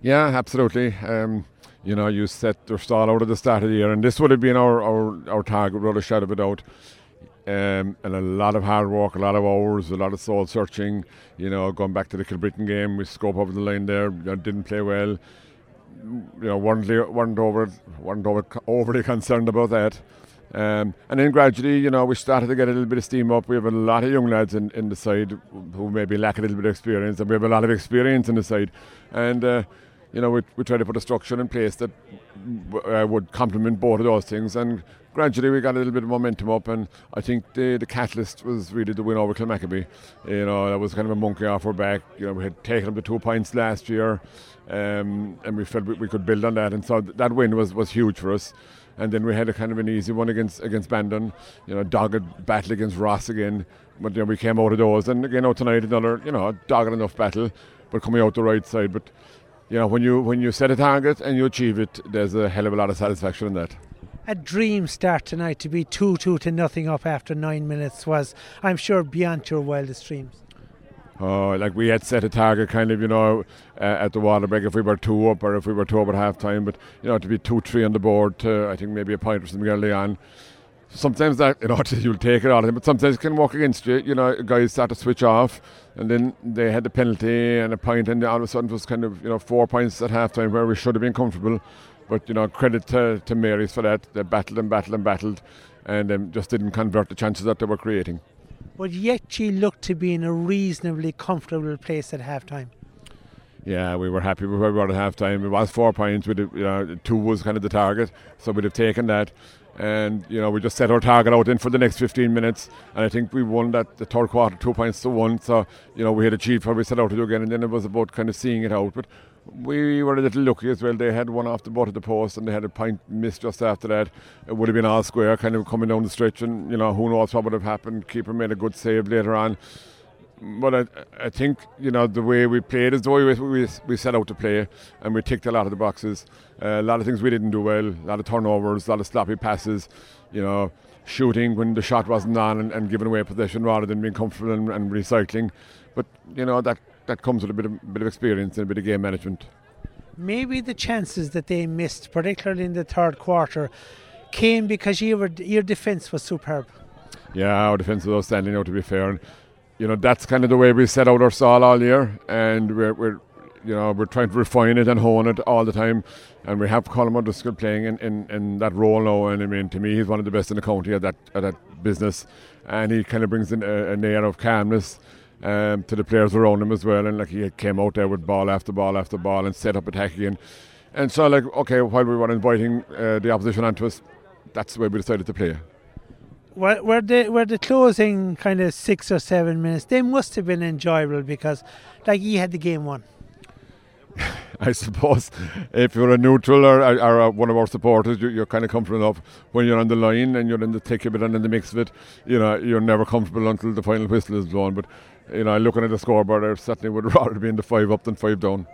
Yeah, absolutely. Um, you know, you set your stall out at the start of the year, and this would have been our, our, our target without a shadow of a doubt. Um, and a lot of hard work, a lot of hours, a lot of soul searching. You know, going back to the Kilbrittain game, we scope over the line there, you know, didn't play well. You know, weren't, weren't over weren't over, overly concerned about that. Um, and then gradually, you know, we started to get a little bit of steam up. We have a lot of young lads in, in the side who maybe lack a little bit of experience, and we have a lot of experience in the side. And uh, you know, we, we try to put a structure in place that uh, would complement both of those things. And gradually we got a little bit of momentum up, and I think the, the catalyst was really the win over Kilmacabea. You know, that was kind of a monkey off our back. You know, we had taken them to two points last year, um, and we felt we, we, could build on that. And so th- that win was, was huge for us. And then we had a kind of an easy one against against Bandon, you know, dogged battle against Ross again. But you know, we came out of those, and again, know, tonight another, you know, dogged enough battle, but coming out the right side. But you know, when you when you set a target and you achieve it, there's a hell of a lot of satisfaction in that. A dream start tonight to be two two to nothing up after nine minutes was, I'm sure, beyond your wildest dreams. Oh, like we had set a target, kind of, you know, uh, at the water break if we were two up or if we were two up at half time. But you know, to be two three on the board, to, I think maybe a point or something early on sometimes that you know you'll take it out of him, but sometimes it can work against you. You know, guys start to switch off, and then they had the penalty and a point, and all of a sudden it was kind of you know four points at halftime where we should have been comfortable. But you know, credit to, to Marys for that. They battled and battled and battled, and um, just didn't convert the chances that they were creating. But yet, she looked to be in a reasonably comfortable place at halftime. Yeah, we were happy with where we were at halftime. It was four points. With you know, two was kind of the target, so we'd have taken that and you know we just set our target out in for the next 15 minutes. And I think we won that the third quarter two points to one. So you know we had achieved what we set out to do again. And then it was about kind of seeing it out. But we were a little lucky as well. They had one off the butt of the post and they had a point missed just after that. It would have been all square kind of coming down the stretch. And you know who knows what would have happened. Keeper made a good save later on but I, I think you know the way we played is the way we, we, we set out to play, and we ticked a lot of the boxes. Uh, a lot of things we didn't do well, a lot of turnovers, a lot of sloppy passes. You know, shooting when the shot wasn't on and, and giving away possession rather than being comfortable and, and, recycling. But you know that that comes with a bit of bit of experience and a bit of game management. Maybe the chances that they missed, particularly in the third quarter, came because your your defence was superb. Yeah, our defence was outstanding. You know, to be fair, and you know that's kind of the way we set out our stall all year, and we're, we're you know we're trying to refine it and hone it all the time. And we have Colin O'Driscoll playing in, in, in that role now, and I mean to me he's one of the best in the county at that at that business, and he kind of brings in a, an air of calmness. Um, to the players around him as well, and like he came out there with ball after ball after ball and set up attack again. And so, like, okay, while we were inviting uh, the opposition onto us, that's the way we decided to play were, were the were the closing kind of six or seven minutes? They must have been enjoyable because, like, he had the game won. I suppose if you're a neutral or, or, or one of our supporters, you're, you're, kind of comfortable enough. When you're on the line and you're in the thick of it and in the mix of it, you know, you're never comfortable until the final whistle is blown. But you know, looking at the scoreboard, I certainly would rather be in the five up than five down.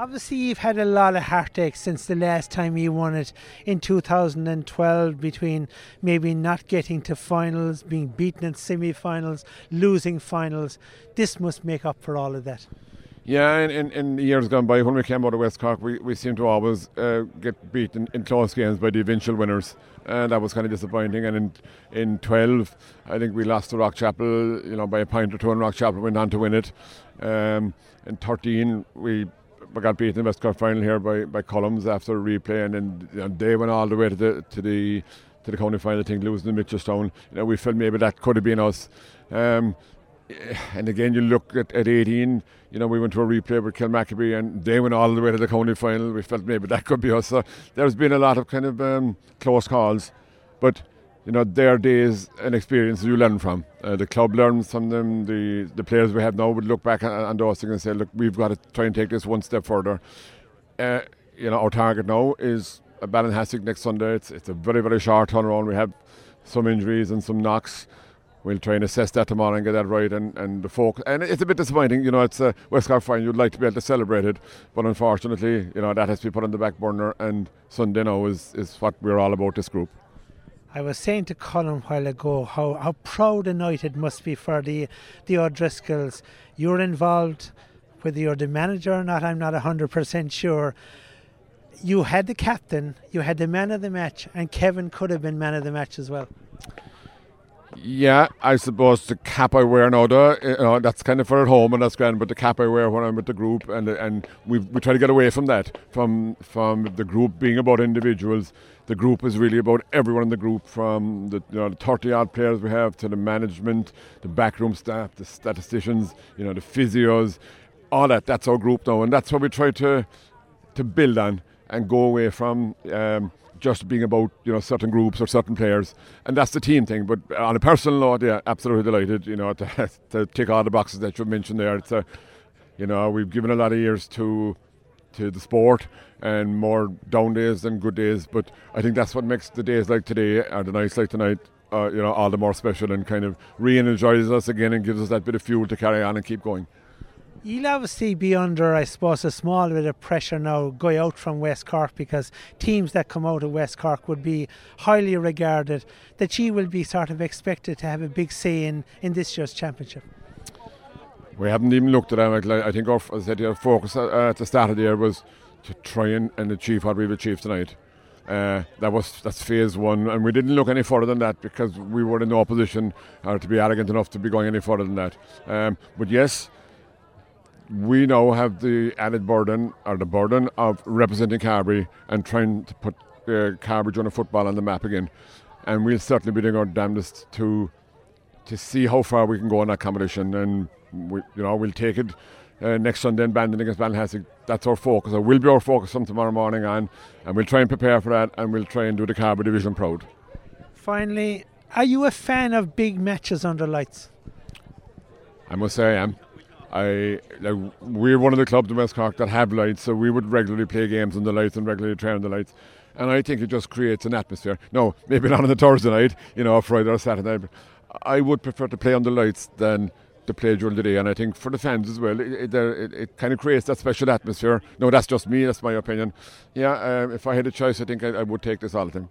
Obviously, you've had a lot of heartache since the last time you won it in 2012 between maybe not getting to finals, being beaten in semi finals, losing finals. This must make up for all of that. Yeah, in, in, in years gone by, when we came out of West Cork, we, we seemed to always uh, get beaten in close games by the eventual winners. And that was kind of disappointing. And in in 12, I think we lost to Rock Rockchapel, you know, by a point or two, and Rockchapel went on to win it. Um, in 13, we we got beaten in the West Cork final here by, by Columns after a replay, and then they went all the way to the to the to the county final. I think losing to Mitchelstown. You know, we felt maybe that could have been us. Um, and again, you look at, at 18. You know, we went to a replay with Kilmacabea, and they went all the way to the county final. We felt maybe that could be us. So there's been a lot of kind of um, close calls, but you know, their days and experiences you learn from. Uh, the club learns from them. The the players we have now would look back on, on those things and say, look, we've got to try and take this one step further. Uh, you know, our target now is a Ballinhassig next Sunday. It's it's a very very short turnaround. We have some injuries and some knocks. We'll try and assess that tomorrow and get that right. And, and the folk, and it's a bit disappointing, you know. It's a West Cork. You'd like to be able to celebrate it, but unfortunately, you know, that has to be put on the back burner. And Sunday now is is what we're all about. This group. I was saying to Colin a while ago how, how proud a night it must be for the the O'Driscolls. You're involved, whether you're the manager or not, I'm not 100% sure. You had the captain, you had the man of the match, and Kevin could have been man of the match as well. Yeah, I suppose the cap I wear now, though, you know, that's kind of for at home and that's grand. But the cap I wear when I'm with the group, and and we we try to get away from that, from from the group being about individuals. The group is really about everyone in the group, from the you know the 30 odd players we have to the management, the backroom staff, the statisticians, you know the physios, all that. That's our group now, and that's what we try to to build on and go away from. Um, just being about you know certain groups or certain players, and that's the team thing. But on a personal note, yeah, absolutely delighted. You know, to, to tick all the boxes that you mentioned there. It's a, you know, we've given a lot of years to to the sport and more down days than good days. But I think that's what makes the days like today and the nights like tonight. Uh, you know, all the more special and kind of re-energizes us again and gives us that bit of fuel to carry on and keep going. You'll obviously be under, I suppose, a small bit of pressure now going out from West Cork because teams that come out of West Cork would be highly regarded. That you will be sort of expected to have a big say in, in this year's championship. We haven't even looked at it. I think our, I said, our focus at the start of the year was to try and, and achieve what we've achieved tonight. Uh, that was that's phase one, and we didn't look any further than that because we were in no position uh, to be arrogant enough to be going any further than that. Um, but yes, we now have the added burden or the burden of representing Carbery and trying to put uh, Carbery Junior football on the map again. And we'll certainly be doing our damnedest to to see how far we can go in that competition. And we, you know, we'll take it uh, next Sunday in Bandon against Ballinhassig. That's our focus. It will be our focus from tomorrow morning on, and we'll try and prepare for that, and we'll try and do the Carbery division proud. Finally, are you a fan of big matches under lights? I must say I am. I like, we're one of the clubs in West Cork that have lights, so we would regularly play games on the lights and regularly train on the lights. And I think it just creates an atmosphere. No, maybe not on the Thursday night, you know, Friday or Saturday. But I would prefer to play on the lights than to play during the day. And I think for the fans as well, it, it, it, it kind of creates that special atmosphere. No, that's just me. That's my opinion. Yeah, um, if I had a choice, I think I, I would take this all the time.